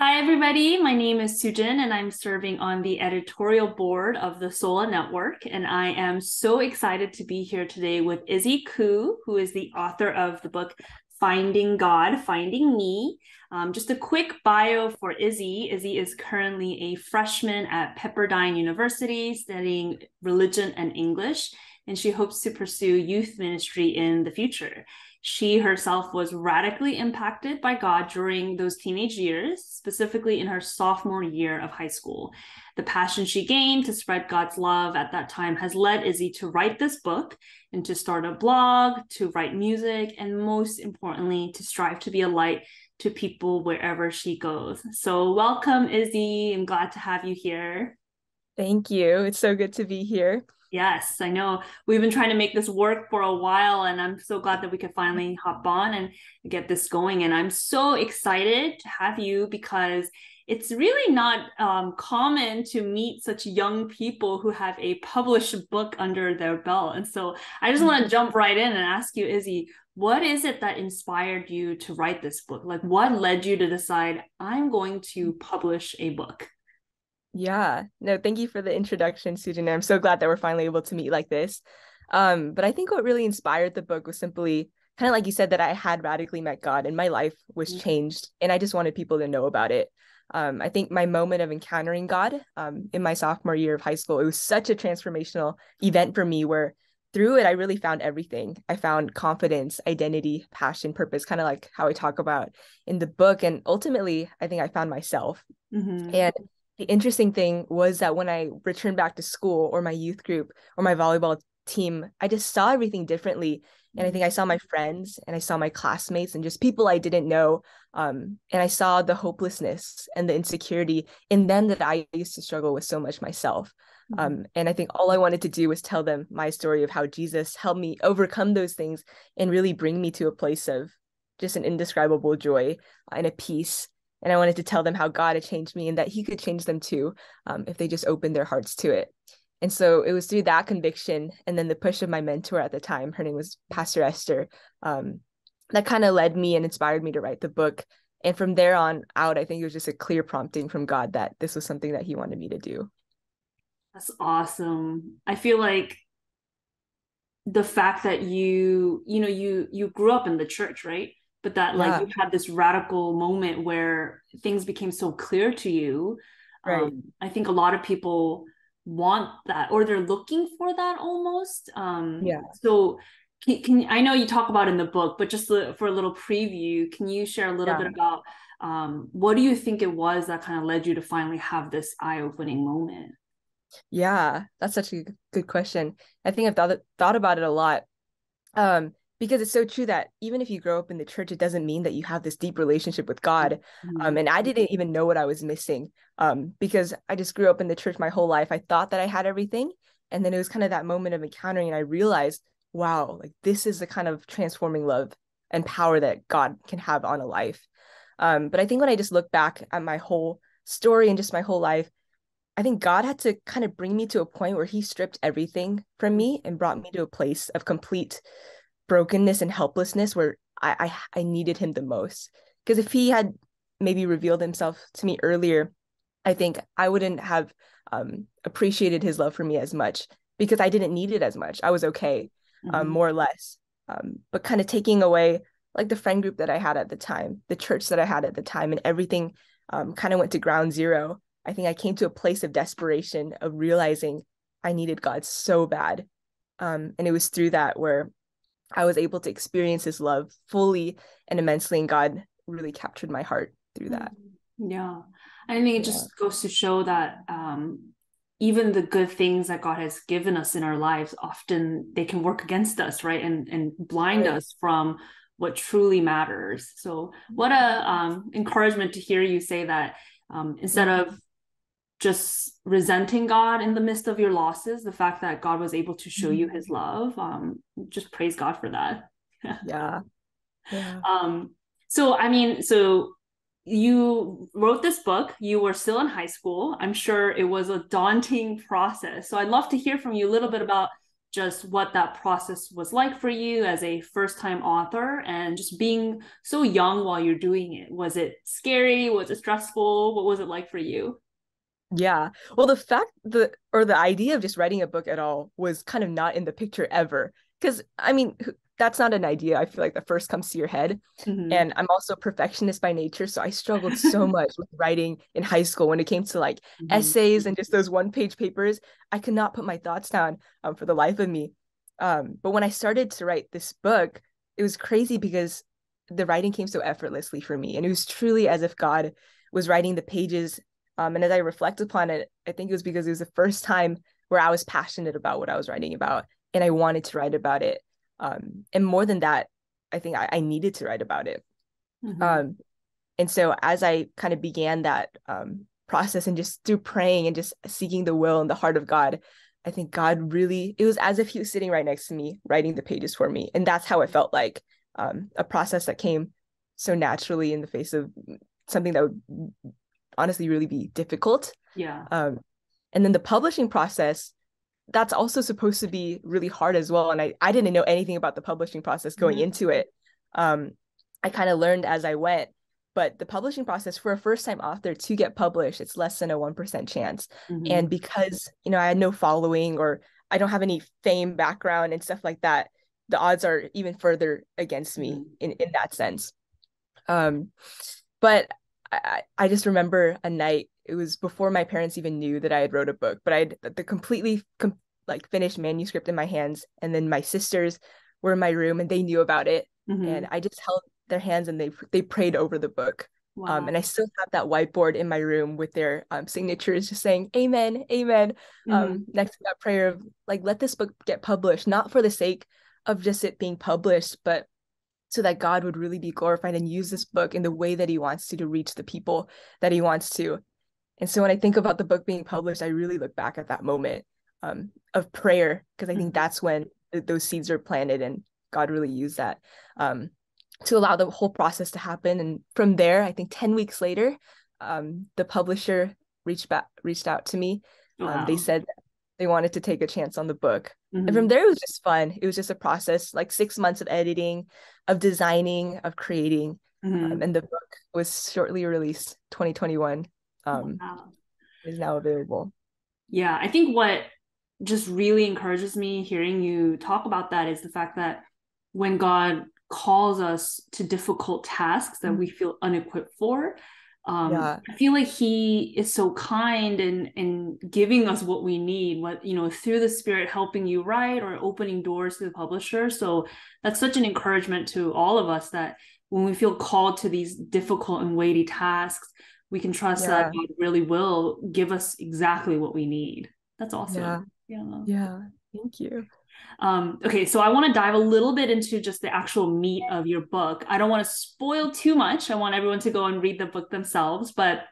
Hi, everybody. My name is Sujin, and I'm serving on the editorial board of the Sola Network. And I am so excited to be here today with Izzy Khoo, who is the author of the book Finding God, Finding Me. Um, just a quick bio for Izzy. Izzy is currently a freshman at Pepperdine University studying religion and English, and she hopes to pursue youth ministry in the future. She herself was radically impacted by God during those teenage years, specifically in her sophomore year of high school. The passion she gained to spread God's love at that time has led Izzy to write this book and to start a blog, to write music, and most importantly, to strive to be a light to people wherever she goes. So, welcome, Izzy. I'm glad to have you here. Thank you. It's so good to be here. Yes, I know. We've been trying to make this work for a while, and I'm so glad that we could finally hop on and get this going. And I'm so excited to have you because it's really not um, common to meet such young people who have a published book under their belt. And so I just want to mm-hmm. jump right in and ask you, Izzy, what is it that inspired you to write this book? Like, what led you to decide I'm going to publish a book? Yeah, no, thank you for the introduction, Sujin. I'm so glad that we're finally able to meet like this. Um, but I think what really inspired the book was simply kind of like you said that I had radically met God and my life was mm-hmm. changed, and I just wanted people to know about it. Um, I think my moment of encountering God um, in my sophomore year of high school, it was such a transformational event for me where through it, I really found everything. I found confidence, identity, passion, purpose, kind of like how I talk about in the book. And ultimately, I think I found myself. Mm-hmm. And the interesting thing was that when I returned back to school or my youth group or my volleyball team, I just saw everything differently. And I think I saw my friends and I saw my classmates and just people I didn't know. Um, and I saw the hopelessness and the insecurity in them that I used to struggle with so much myself. Mm-hmm. Um, and I think all I wanted to do was tell them my story of how Jesus helped me overcome those things and really bring me to a place of just an indescribable joy and a peace and I wanted to tell them how God had changed me and that He could change them too um, if they just opened their hearts to it. And so it was through that conviction and then the push of my mentor at the time, her name was Pastor Esther, um, that kind of led me and inspired me to write the book. And from there on out, I think it was just a clear prompting from God that this was something that He wanted me to do. That's awesome. I feel like the fact that you, you know, you you grew up in the church, right? But that yeah. like you had this radical moment where things became so clear to you right. Um, i think a lot of people want that or they're looking for that almost um yeah so can, can i know you talk about in the book but just for a little preview can you share a little yeah. bit about um what do you think it was that kind of led you to finally have this eye-opening moment yeah that's such a good question i think i've thought thought about it a lot um because it's so true that even if you grow up in the church it doesn't mean that you have this deep relationship with god. Mm-hmm. um, and i didn't even know what i was missing um, because i just grew up in the church my whole life. I thought that i had everything and then it was kind of that moment of encountering and i realized wow like this is the kind of transforming love and power that god can have on a life. Um, but i think when i just look back at my whole story and just my whole life I think God had to kind of bring me to a point where He stripped everything from me and brought me to a place of complete brokenness and helplessness where I I, I needed him the most. Because if he had maybe revealed himself to me earlier, I think I wouldn't have um, appreciated his love for me as much because I didn't need it as much. I was okay, um, mm-hmm. um, more or less. Um, but kind of taking away like the friend group that I had at the time, the church that I had at the time, and everything um, kind of went to ground zero. I think I came to a place of desperation of realizing I needed God so bad. Um, and it was through that where I was able to experience his love fully and immensely, and God really captured my heart through that. Mm-hmm. Yeah. I think it yeah. just goes to show that um, even the good things that God has given us in our lives, often they can work against us, right? And and blind right. us from what truly matters. So what a um, encouragement to hear you say that um, instead of just resenting God in the midst of your losses, the fact that God was able to show you mm-hmm. his love, um, just praise God for that. yeah. yeah. Um, so I mean, so you wrote this book, you were still in high school. I'm sure it was a daunting process. So I'd love to hear from you a little bit about just what that process was like for you as a first time author and just being so young while you're doing it. Was it scary? Was it stressful? What was it like for you? Yeah. Well, the fact the or the idea of just writing a book at all was kind of not in the picture ever. Because I mean, that's not an idea. I feel like the first comes to your head. Mm-hmm. And I'm also perfectionist by nature. So I struggled so much with writing in high school when it came to like mm-hmm. essays and just those one page papers. I could not put my thoughts down um, for the life of me. Um, but when I started to write this book, it was crazy because the writing came so effortlessly for me. And it was truly as if God was writing the pages um, and as I reflect upon it, I think it was because it was the first time where I was passionate about what I was writing about and I wanted to write about it. Um, and more than that, I think I, I needed to write about it. Mm-hmm. Um, and so as I kind of began that um, process and just through praying and just seeking the will and the heart of God, I think God really, it was as if he was sitting right next to me, writing the pages for me. And that's how it felt like um, a process that came so naturally in the face of something that would honestly really be difficult. Yeah. Um, and then the publishing process, that's also supposed to be really hard as well. And I, I didn't know anything about the publishing process going mm-hmm. into it. Um, I kind of learned as I went. But the publishing process for a first time author to get published, it's less than a 1% chance. Mm-hmm. And because, you know, I had no following or I don't have any fame background and stuff like that, the odds are even further against me mm-hmm. in, in that sense. Um, but I, I just remember a night it was before my parents even knew that I had wrote a book, but I had the completely com- like finished manuscript in my hands, and then my sisters were in my room and they knew about it, mm-hmm. and I just held their hands and they they prayed over the book. Wow. Um, and I still have that whiteboard in my room with their um, signatures, just saying "Amen, Amen." Um, mm-hmm. Um, next to that prayer of like, let this book get published, not for the sake of just it being published, but so that God would really be glorified and use this book in the way that he wants to to reach the people that he wants to. And so when I think about the book being published, I really look back at that moment um, of prayer because I think mm-hmm. that's when th- those seeds are planted and God really used that um, to allow the whole process to happen. And from there, I think 10 weeks later, um, the publisher reached back, reached out to me. Wow. Um, they said they wanted to take a chance on the book. Mm-hmm. And from mm-hmm. there, it was just fun. It was just a process, like six months of editing, of designing, of creating. Um, mm-hmm. Um, and the book was shortly released 2021. Um, wow. Is now available. Yeah, I think what just really encourages me hearing you talk about that is the fact that when God calls us to difficult tasks that mm-hmm. we feel unequipped for, um, yeah. I feel like he is so kind and in giving us what we need, what you know, through the spirit helping you write or opening doors to the publisher. So that's such an encouragement to all of us that when we feel called to these difficult and weighty tasks, we can trust yeah. that God really will give us exactly what we need. That's awesome. Yeah. Yeah. yeah. Thank you. Um, okay, so I want to dive a little bit into just the actual meat of your book. I don't want to spoil too much. I want everyone to go and read the book themselves, but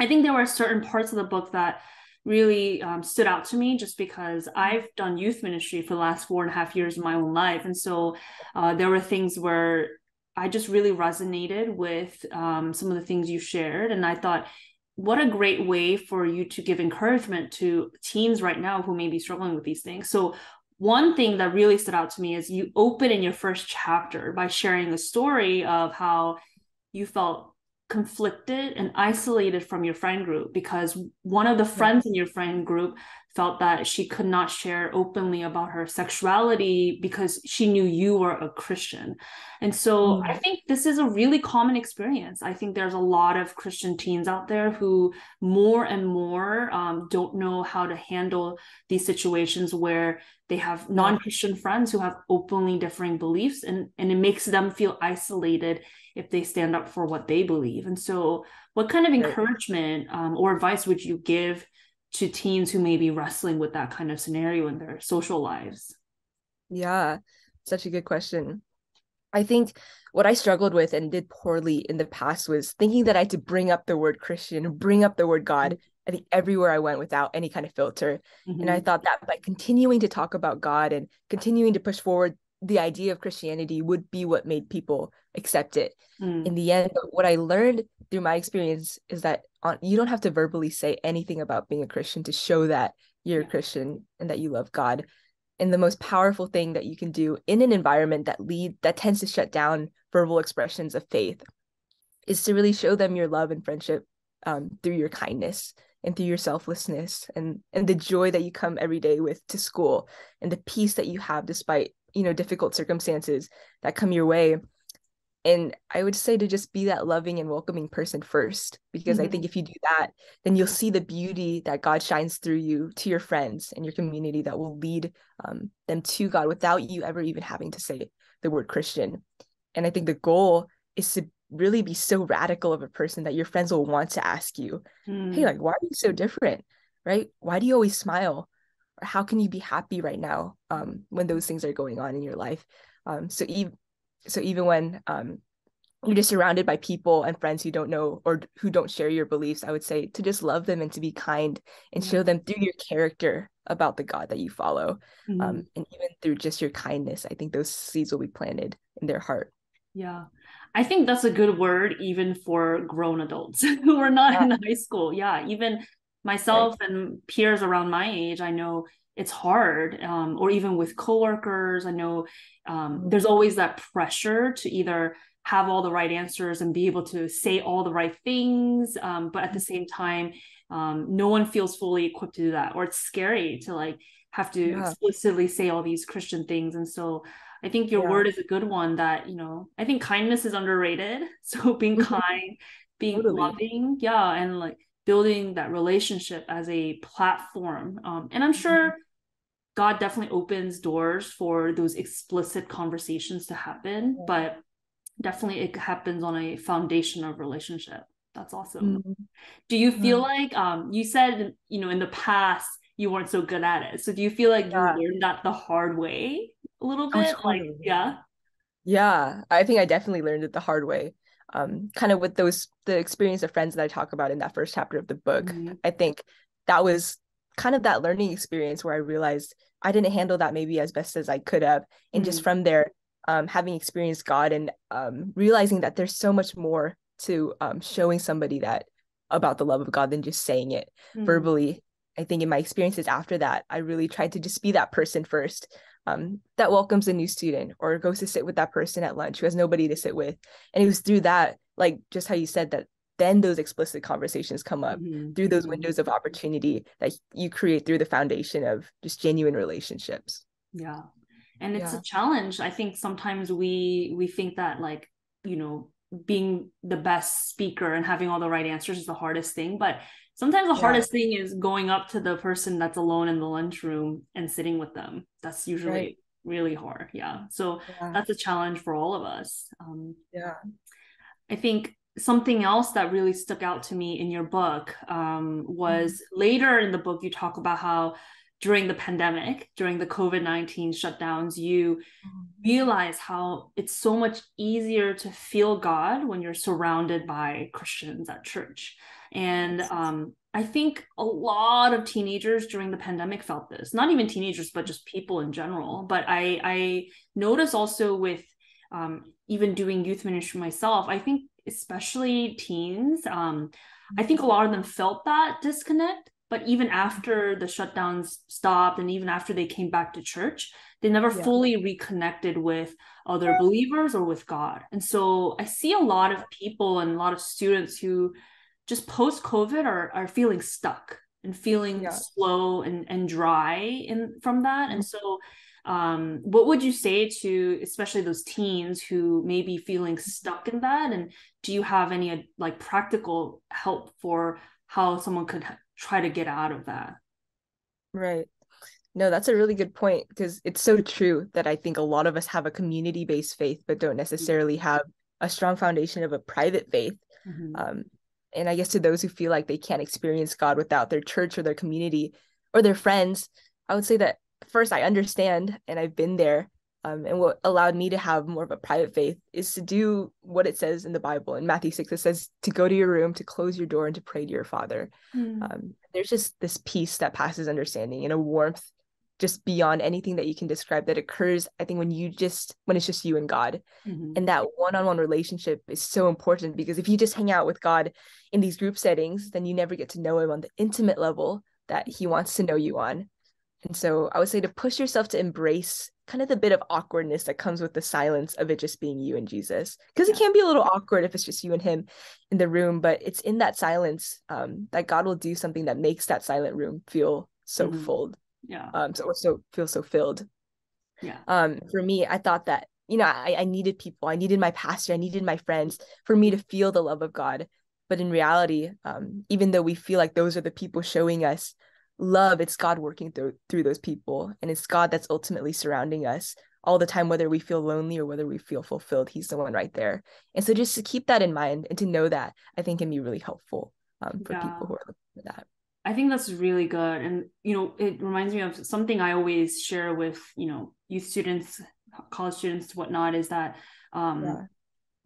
I think there were certain parts of the book that really um, stood out to me just because I've done youth ministry for the last four and a half years of my own life. And so uh, there were things where I just really resonated with um, some of the things you shared. And I thought, what a great way for you to give encouragement to teens right now who may be struggling with these things. So, one thing that really stood out to me is you open in your first chapter by sharing a story of how you felt conflicted and isolated from your friend group because one of the friends in your friend group felt that she could not share openly about her sexuality because she knew you were a Christian. And so mm. I think this is a really common experience. I think there's a lot of Christian teens out there who more and more um, don't know how to handle these situations where they have non-Christian friends who have openly differing beliefs and, and it makes them feel isolated if they stand up for what they believe. And so what kind of encouragement um, or advice would you give to teens who may be wrestling with that kind of scenario in their social lives? Yeah, such a good question. I think what I struggled with and did poorly in the past was thinking that I had to bring up the word Christian, bring up the word God. Mm-hmm. I think everywhere I went without any kind of filter. Mm-hmm. And I mm-hmm. thought that by continuing to talk about God and continuing to push forward the idea of Christianity would be what made people accept it. Mm. In the end, what I learned through my experience is that on, you don't have to verbally say anything about being a Christian to show that you're a Christian and that you love God. and the most powerful thing that you can do in an environment that lead that tends to shut down verbal expressions of faith is to really show them your love and friendship um, through your kindness and through your selflessness and and the joy that you come every day with to school and the peace that you have despite you know difficult circumstances that come your way. And i would say to just be that loving and welcoming person first because mm-hmm. i think if you do that then you'll see the beauty that god shines through you to your friends and your community that will lead um, them to god without you ever even having to say the word christian. And i think the goal is to really be so radical of a person that your friends will want to ask you mm. hey like why are you so different? Right? Why do you always smile or how can you be happy right now um, when those things are going on in your life? Um, so even so even when um, you're just surrounded by people and friends who don't know or who don't share your beliefs i would say to just love them and to be kind and show them through your character about the god that you follow mm-hmm. um, and even through just your kindness i think those seeds will be planted in their heart. Yeah. I think that's a good word even for grown adults who are not yeah. in high school. Yeah even myself right. and peers around my age i know it's hard um, or even with coworkers i know um, mm-hmm. there's always that pressure to either have all the right answers and be able to say all the right things um, but at the same time um, no one feels fully equipped to do that or it's scary to like have to yeah. explicitly say all these christian things and so i think your yeah. word is a good one that you know i think kindness is underrated so being mm-hmm. kind being totally. loving yeah and like building that relationship as a platform um, and i'm sure mm-hmm God definitely opens doors for those explicit conversations to happen, but definitely it happens on a foundation of relationship. That's awesome. Mm-hmm. Do you feel like um you said you know in the past you weren't so good at it. So do you feel like yeah. you learned that the hard way a little bit? Oh, like yeah. Yeah, I think I definitely learned it the hard way. Um kind of with those the experience of friends that I talk about in that first chapter of the book. Mm-hmm. I think that was kind of that learning experience where I realized I didn't handle that maybe as best as I could have. And mm-hmm. just from there, um, having experienced God and um, realizing that there's so much more to um, showing somebody that about the love of God than just saying it mm-hmm. verbally. I think in my experiences after that, I really tried to just be that person first um, that welcomes a new student or goes to sit with that person at lunch who has nobody to sit with. And it was through that, like just how you said that then those explicit conversations come up mm-hmm. through those windows of opportunity that you create through the foundation of just genuine relationships yeah and it's yeah. a challenge i think sometimes we we think that like you know being the best speaker and having all the right answers is the hardest thing but sometimes the yeah. hardest thing is going up to the person that's alone in the lunchroom and sitting with them that's usually right. really hard yeah so yeah. that's a challenge for all of us um yeah i think something else that really stuck out to me in your book um, was mm-hmm. later in the book you talk about how during the pandemic during the covid-19 shutdowns you mm-hmm. realize how it's so much easier to feel god when you're surrounded by christians at church and um, i think a lot of teenagers during the pandemic felt this not even teenagers but just people in general but i i notice also with um, even doing youth ministry myself i think especially teens, um, I think a lot of them felt that disconnect. But even after the shutdowns stopped and even after they came back to church, they never yeah. fully reconnected with other believers or with God. And so I see a lot of people and a lot of students who just post COVID are, are feeling stuck and feeling yeah. slow and, and dry in from that. And so um, what would you say to especially those teens who may be feeling stuck in that and do you have any like practical help for how someone could try to get out of that right no that's a really good point because it's so true that i think a lot of us have a community based faith but don't necessarily mm-hmm. have a strong foundation of a private faith mm-hmm. um, and i guess to those who feel like they can't experience god without their church or their community or their friends i would say that first I understand and I've been there. Um, and what allowed me to have more of a private faith is to do what it says in the Bible. In Matthew 6, it says to go to your room, to close your door, and to pray to your Father. Mm. Um, there's just this peace that passes understanding and a warmth just beyond anything that you can describe that occurs, I think, when you just, when it's just you and God. Mm-hmm. And that one on one relationship is so important because if you just hang out with God in these group settings, then you never get to know Him on the intimate level that He wants to know you on. And so I would say to push yourself to embrace kind of the bit of awkwardness that comes with the silence of it just being you and Jesus. Because yeah. it can be a little awkward if it's just you and him in the room, but it's in that silence um, that God will do something that makes that silent room feel so mm-hmm. full. Yeah. Um, so so feel so filled. Yeah. Um, for me, I thought that, you know, I, I needed people, I needed my pastor, I needed my friends for me to feel the love of God. But in reality, um, even though we feel like those are the people showing us love it's god working through through those people and it's god that's ultimately surrounding us all the time whether we feel lonely or whether we feel fulfilled he's the one right there and so just to keep that in mind and to know that i think can be really helpful um, for yeah. people who are looking for that i think that's really good and you know it reminds me of something i always share with you know youth students college students whatnot is that um, yeah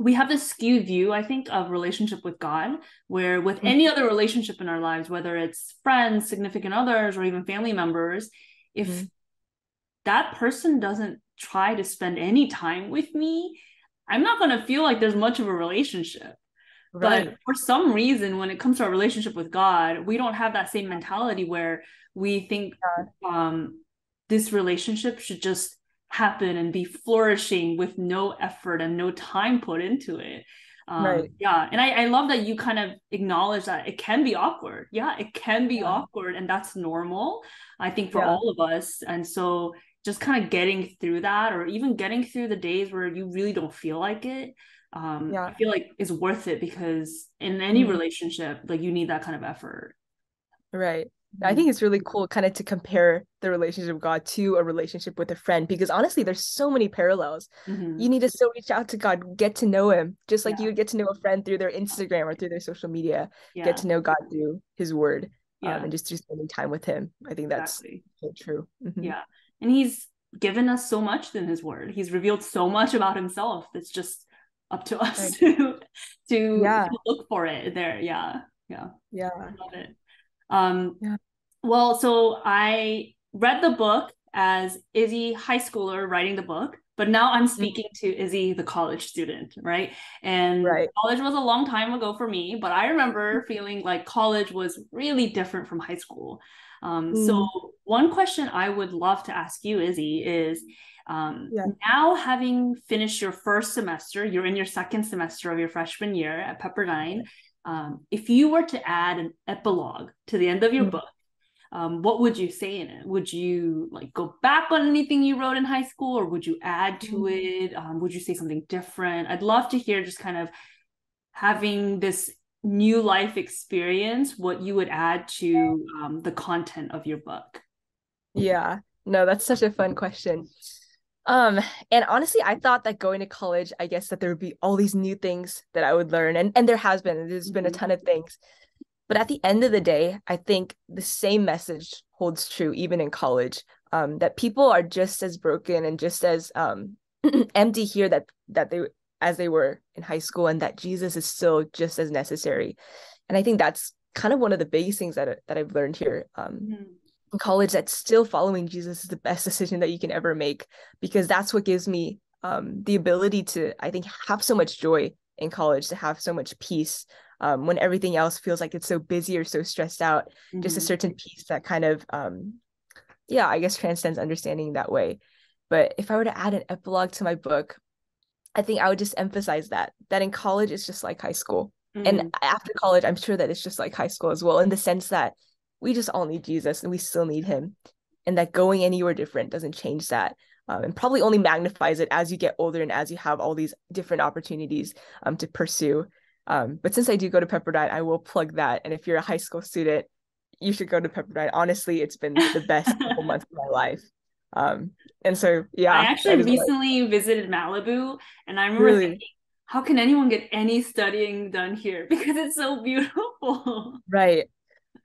we have this skewed view i think of relationship with god where with mm-hmm. any other relationship in our lives whether it's friends significant others or even family members if mm-hmm. that person doesn't try to spend any time with me i'm not going to feel like there's much of a relationship right. but for some reason when it comes to our relationship with god we don't have that same mentality where we think um, this relationship should just happen and be flourishing with no effort and no time put into it um, right. yeah and I, I love that you kind of acknowledge that it can be awkward yeah it can be yeah. awkward and that's normal i think for yeah. all of us and so just kind of getting through that or even getting through the days where you really don't feel like it um, yeah. i feel like is worth it because in any mm-hmm. relationship like you need that kind of effort right I mm-hmm. think it's really cool kind of to compare the relationship with God to a relationship with a friend because honestly, there's so many parallels. Mm-hmm. You need to still reach out to God, get to know Him, just like yeah. you would get to know a friend through their Instagram or through their social media. Yeah. Get to know God through His Word, um, yeah. um, and just through spending time with Him. I think that's exactly. so true. Mm-hmm. Yeah, and He's given us so much in His Word. He's revealed so much about Himself. It's just up to us right. to to, yeah. to look for it there. Yeah, yeah, yeah. I love it. Um, yeah. Well, so I read the book as Izzy high schooler writing the book, but now I'm mm-hmm. speaking to Izzy the college student, right? And right. college was a long time ago for me, but I remember mm-hmm. feeling like college was really different from high school. Um, mm. So one question I would love to ask you, Izzy, is um, yeah. now having finished your first semester, you're in your second semester of your freshman year at Pepperdine um, if you were to add an epilogue to the end of your mm-hmm. book um, what would you say in it would you like go back on anything you wrote in high school or would you add to mm-hmm. it um, would you say something different i'd love to hear just kind of having this new life experience what you would add to um, the content of your book yeah no that's such a fun question um, and honestly, I thought that going to college, I guess that there would be all these new things that I would learn, and and there has been. There's been a mm-hmm. ton of things, but at the end of the day, I think the same message holds true even in college. Um, that people are just as broken and just as um empty here that that they as they were in high school, and that Jesus is still just as necessary. And I think that's kind of one of the biggest things that that I've learned here. Um, mm-hmm in college that still following Jesus is the best decision that you can ever make because that's what gives me um, the ability to, I think, have so much joy in college, to have so much peace um, when everything else feels like it's so busy or so stressed out. Mm-hmm. Just a mm-hmm. certain peace that kind of, um, yeah, I guess transcends understanding that way. But if I were to add an epilogue to my book, I think I would just emphasize that that in college it's just like high school. Mm-hmm. And after college, I'm sure that it's just like high school as well, in the sense that we just all need Jesus and we still need him. And that going anywhere different doesn't change that. Um, and probably only magnifies it as you get older and as you have all these different opportunities um, to pursue. Um, but since I do go to Pepperdine, I will plug that. And if you're a high school student, you should go to Pepperdine. Honestly, it's been the best couple months of my life. Um, and so, yeah. I actually recently like... visited Malibu and I remember really? thinking, how can anyone get any studying done here? Because it's so beautiful. Right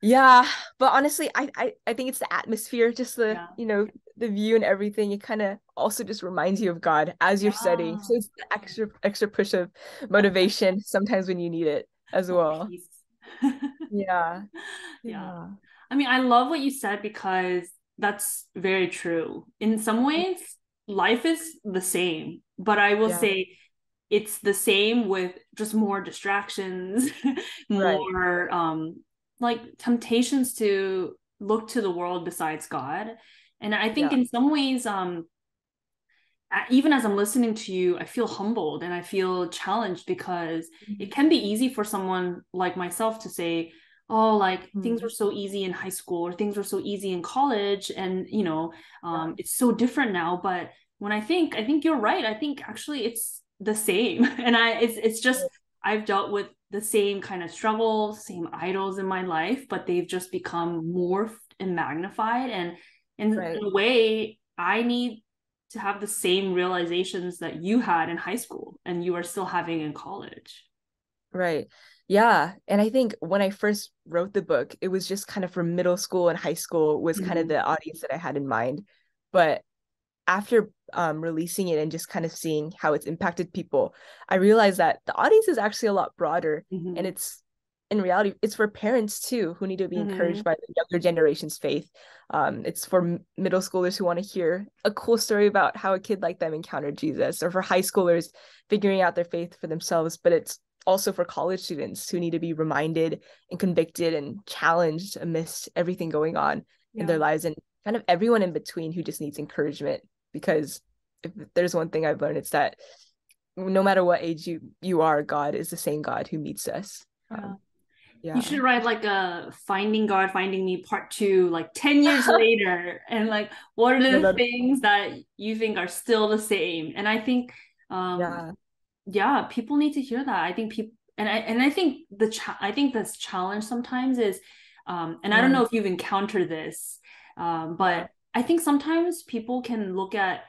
yeah but honestly I, I i think it's the atmosphere just the yeah. you know the view and everything it kind of also just reminds you of god as you're yeah. studying so it's the extra extra push of motivation sometimes when you need it as well yeah. yeah yeah i mean i love what you said because that's very true in some ways life is the same but i will yeah. say it's the same with just more distractions more right. um like temptations to look to the world besides God. And I think Yeah. in some ways, um, even as I'm listening to you, I feel humbled and I feel challenged because it can be easy for someone like myself to say, oh, like things Mhm. were so easy in high school or things were so easy in college. And, you know, um, it's so different now. But when I think, I think you're right. I think actually it's the same. And I, it's, it's just, I've dealt with the same kind of struggles, same idols in my life, but they've just become morphed and magnified. And in, Right. in a way, I need to have the same realizations that you had in high school and you are still having in college. Right. Yeah. And I think when I first wrote the book, it was just kind of for middle school and high school was kind of Mhm. the audience that I had in mind. But after um, releasing it and just kind of seeing how it's impacted people, I realized that the audience is actually a lot broader. Mhm. And it's in reality, it's for parents too who need to be Mhm. encouraged by the younger generation's faith. Um, it's for middle schoolers who want to hear a cool story about how a kid like them encountered Jesus, or for high schoolers figuring out their faith for themselves. But it's also for college students who need to be reminded and convicted and challenged amidst everything going on in their lives and kind of everyone in between who just needs encouragement because if there's one thing I've learned it's that no matter what age you you are God is the same God who meets us Yeah. um, yeah You should write like a Finding God, Finding Me part two, like 10 years later. And like, what are the things that you think are still the same? And I think, um, yeah yeah people need to hear that i think people and i and i think the cha- i think this challenge sometimes is um and i don't know if you've encountered this um but i think sometimes people can look at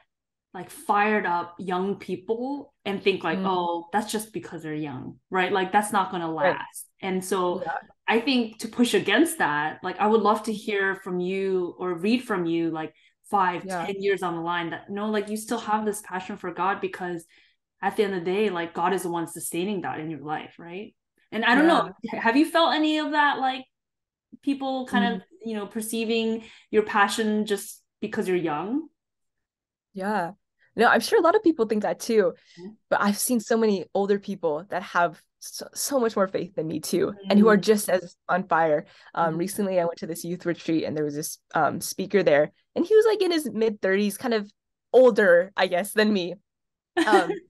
like fired up young people and think like Mm. oh that's just because they're young right like that's not going to Right. last and so Yeah. i think to push against that like i would love to hear from you or read from you like five Yeah. ten years on the line that no like you still have this passion for god because at the end of the day, like God is the one sustaining that in your life, right? And I don't know, have you felt any of that, like people kind of, you know, perceiving your passion just because you're young? yeah no I'm sure a lot of people think that too Mhm. but I've seen so many older people that have so, so much more faith than me too and who are Mm. just as on fire um Mhm. recently I went to this youth retreat and there was this um speaker there and he was like in his mid 30s kind of older I guess than me um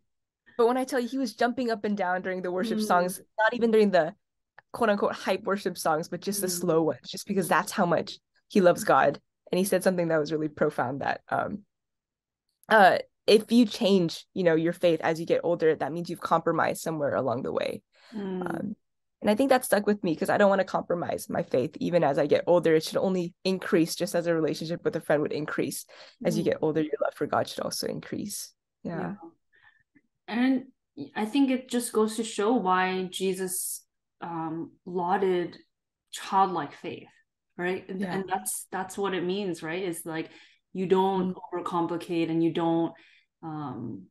but when I tell you he was jumping up and down during the worship Mm. songs not even during the quote unquote hype worship songs but just the Mm. slow ones just because that's how much he loves God and he said something that was really profound that um uh if you change you know your faith as you get older that means you've compromised somewhere along the way Mm. um and I think that stuck with me because I don't want to compromise my faith even as I get older. It should only increase just as a relationship with a friend would increase. As you Mm. get older, your love for God should also increase. Yeah. And I think it just goes to show why Jesus um, lauded childlike faith, right? And, Yeah. and that's that's what it means, right? Is like you don't overcomplicate and you don't um,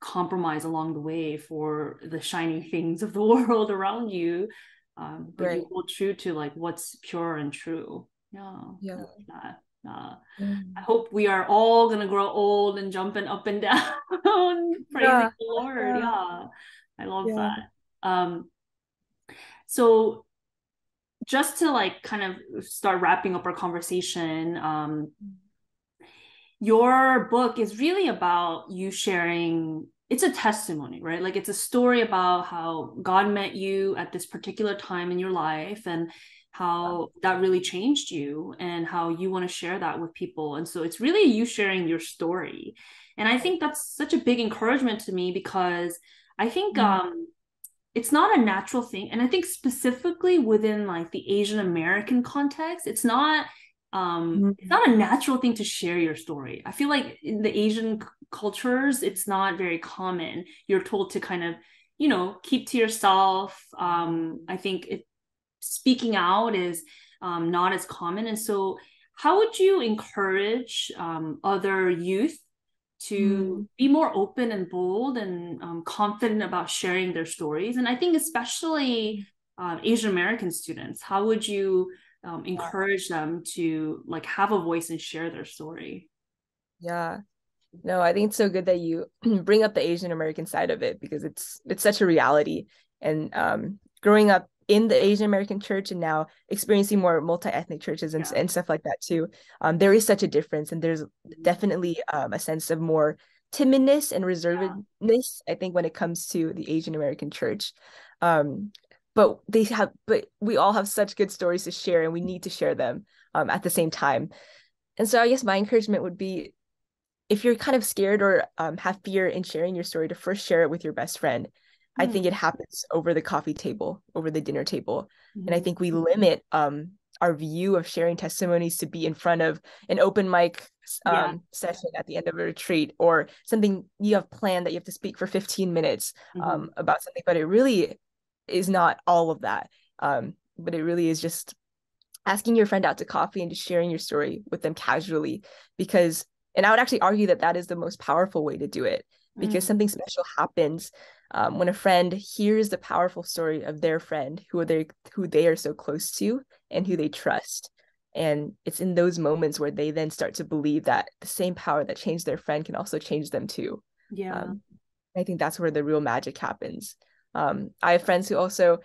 compromise along the way for the shiny things of the world around you, um, but Right. you hold true to like what's pure and true. Yeah, Yeah. I. Uh, Mm. I hope we are all gonna grow old and jumping up and down, praising Yeah. the Lord. Yeah. Yeah, I love Yeah. that. Um, so just to like kind of start wrapping up our conversation, um, your book is really about you sharing. It's a testimony, right? Like it's a story about how God met you at this particular time in your life and how that really changed you and how you want to share that with people. And so it's really you sharing your story. And I think that's such a big encouragement to me because I think Mhm. um it's not a natural thing. And I think specifically within like the Asian American context, it's not um it's Mhm. not a natural thing to share your story. I feel like in the Asian c- cultures, it's not very common. You're told to kind of, you know, keep to yourself. Um, I think it speaking out is um, not as common. And so, how would you encourage um, other youth to be more open and bold and um, confident about sharing their stories? And I think, especially um, Asian American students, how would you um, encourage them to like have a voice and share their story? Yeah. No, I think it's so good that you bring up the Asian American side of it because it's it's such a reality. And um growing up in the Asian American church and now experiencing more multi-ethnic churches and, yeah. and stuff like that too, um, there is such a difference. And there's mm-hmm. definitely um, a sense of more timidness and reservedness, yeah. I think, when it comes to the Asian American church. Um, but they have, but we all have such good stories to share and we need to share them um, at the same time. And so I guess my encouragement would be if you're kind of scared or um, have fear in sharing your story, to first share it with your best friend mm-hmm. I think it happens over the coffee table, over the dinner table. Mm-hmm. And I mm-hmm. think we limit um our view of sharing testimonies to be in front of an open mic um, yeah. session at the end of a retreat or something you have planned that you have to speak for 15 minutes um, mm-hmm. um, about something but it really is not all of that um, but it really is just asking your friend out to coffee and just sharing your story with them casually because and i would actually argue that that is the most powerful way to do it because mm-hmm. something special happens um, when a friend hears the powerful story of their friend who they who they are so close to and who they trust. And it's in those moments where they then start to believe that the same power that changed their friend can also change them too. Yeah. Um, i think that's where the real magic happens. Um, i have friends who also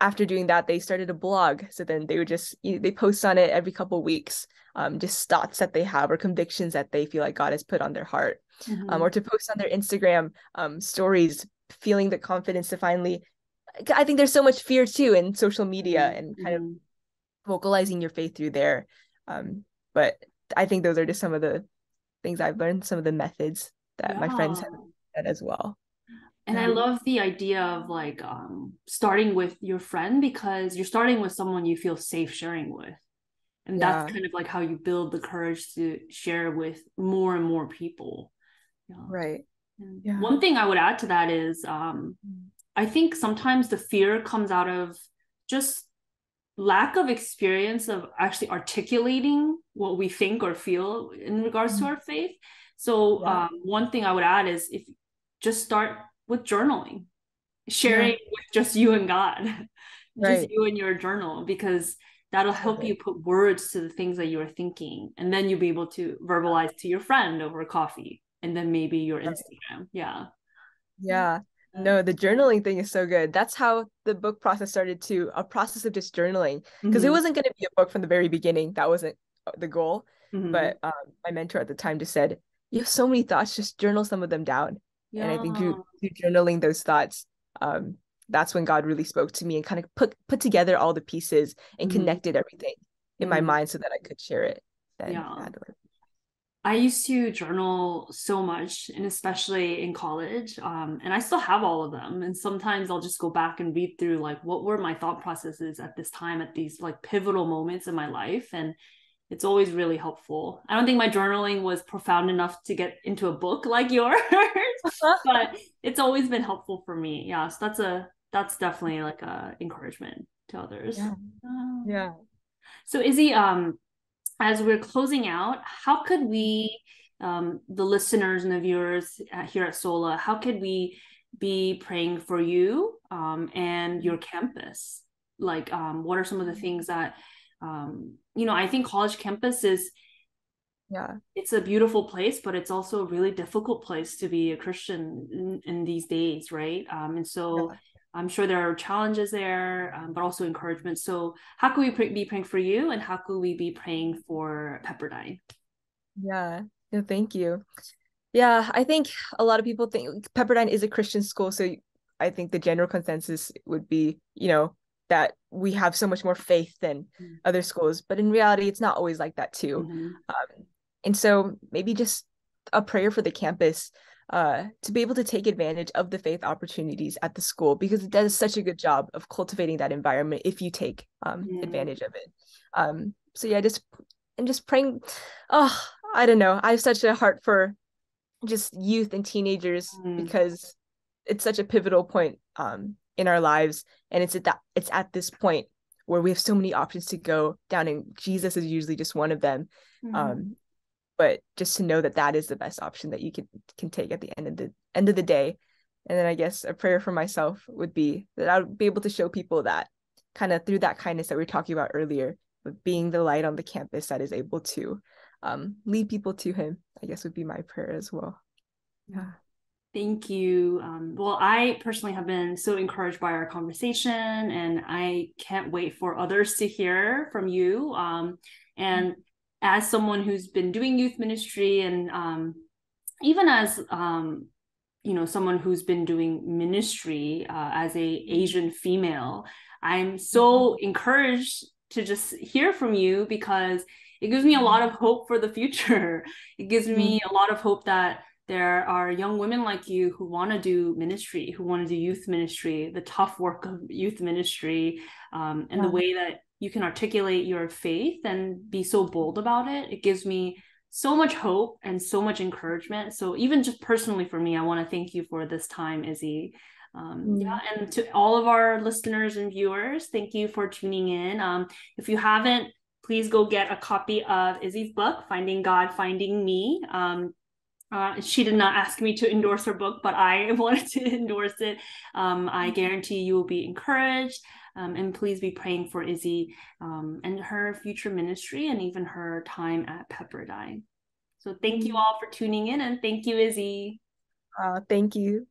after doing that they started a blog. So then they would just they post on it every couple weeks um, just thoughts that they have or convictions that they feel like god has put on their heart mm-hmm. um, or to post on their instagram um, stories feeling the confidence to finally i think there's so much fear too in social media mm-hmm. and kind of mm-hmm. vocalizing your faith through there um, but i think those are just some of the things i've learned some of the methods that yeah. my friends have said as well and i love the idea of like um, starting with your friend because you're starting with someone you feel safe sharing with and yeah. that's kind of like how you build the courage to share with more and more people yeah. right yeah. One thing I would add to that is um, mm. I think sometimes the fear comes out of just lack of experience of actually articulating what we think or feel in regards mm-hmm. to mm. our faith. So yeah. um, one thing I would add is if just start with journaling, sharing yeah. with just you and God, right. just you and your journal, because that'll help okay. you put words to the things that you are thinking, and then you'll be able to verbalize to your friend over coffee and then maybe your Instagram. Yeah. Yeah. No, the journaling thing is so good. That's how the book process started too, a process of just journaling. Because mm-hmm. it wasn't going to be a book from the very beginning. That wasn't uh, the goal. Mm-hmm. But um, my mentor at the time just said, You have so many thoughts, just journal some of them down. Yeah. And I think through, through journaling those thoughts, um, that's when God really spoke to me and kind of put put together all the pieces and mm-hmm. connected everything in my mm-hmm. mind so that I could share it. Then yeah. I used to journal so much, and especially in college. Um, and I still have all of them. And sometimes I'll just go back and read through like what were my thought processes at this time, at these like pivotal moments in my life. And it's always really helpful. I don't think my journaling was profound enough to get into a book like yours, but it's always been helpful for me. Yeah, so that's a that's definitely like a encouragement to others. Yeah. Uh, yeah. So Izzy, um, as we're closing out, how could we, um, the listeners and the viewers here at SOLA, how could we be praying for you um, and your campus? Like, um, what are some of the things that, um, you know, I think college campus is, yeah, it's a beautiful place, but it's also a really difficult place to be a Christian in, in these days, right? Um, and so, yeah I'm sure there are challenges there, um, but also encouragement. So, how can we pray- be praying for you, and how could we be praying for Pepperdine? Yeah, no, thank you. Yeah, I think a lot of people think Pepperdine is a Christian school, so I think the general consensus would be, you know, that we have so much more faith than mm-hmm. other schools, but in reality, it's not always like that too. Mm-hmm. Um, and so maybe just a prayer for the campus uh, to be able to take advantage of the faith opportunities at the school because it does such a good job of cultivating that environment if you take um, yeah. advantage of it. Um, so yeah, just and just praying. Oh, I don't know. I have such a heart for just youth and teenagers mm. because it's such a pivotal point um, in our lives, and it's at that it's at this point where we have so many options to go down, and Jesus is usually just one of them. Mm. Um, but just to know that that is the best option that you can can take at the end of the end of the day and then i guess a prayer for myself would be that i would be able to show people that kind of through that kindness that we were talking about earlier with being the light on the campus that is able to um, lead people to him i guess would be my prayer as well yeah Thank you. Um, well, I personally have been so encouraged by our conversation, and I can't wait for others to hear from you. Um, and as someone who's been doing youth ministry, and um, even as um, you know, someone who's been doing ministry uh, as a Asian female, I'm so mm-hmm. encouraged to just hear from you because it gives me a lot of hope for the future. It gives me mm-hmm. a lot of hope that there are young women like you who want to do ministry, who want to do youth ministry, the tough work of youth ministry, um, and yeah. the way that you can articulate your faith and be so bold about it. It gives me so much hope and so much encouragement. So even just personally for me, I want to thank you for this time, Izzy. Um, mm. Yeah, and to all of our listeners and viewers, thank you for tuning in. Um, if you haven't, please go get a copy of Izzy's book, Finding God, Finding Me. Um, uh, she did not ask me to endorse her book, but I wanted to endorse it. Um, I mm-hmm. guarantee you will be encouraged. Um, and please be praying for Izzy um, and her future ministry and even her time at Pepperdine. So thank you mm-hmm. all for tuning in and thank you, Izzy. Uh, thank you.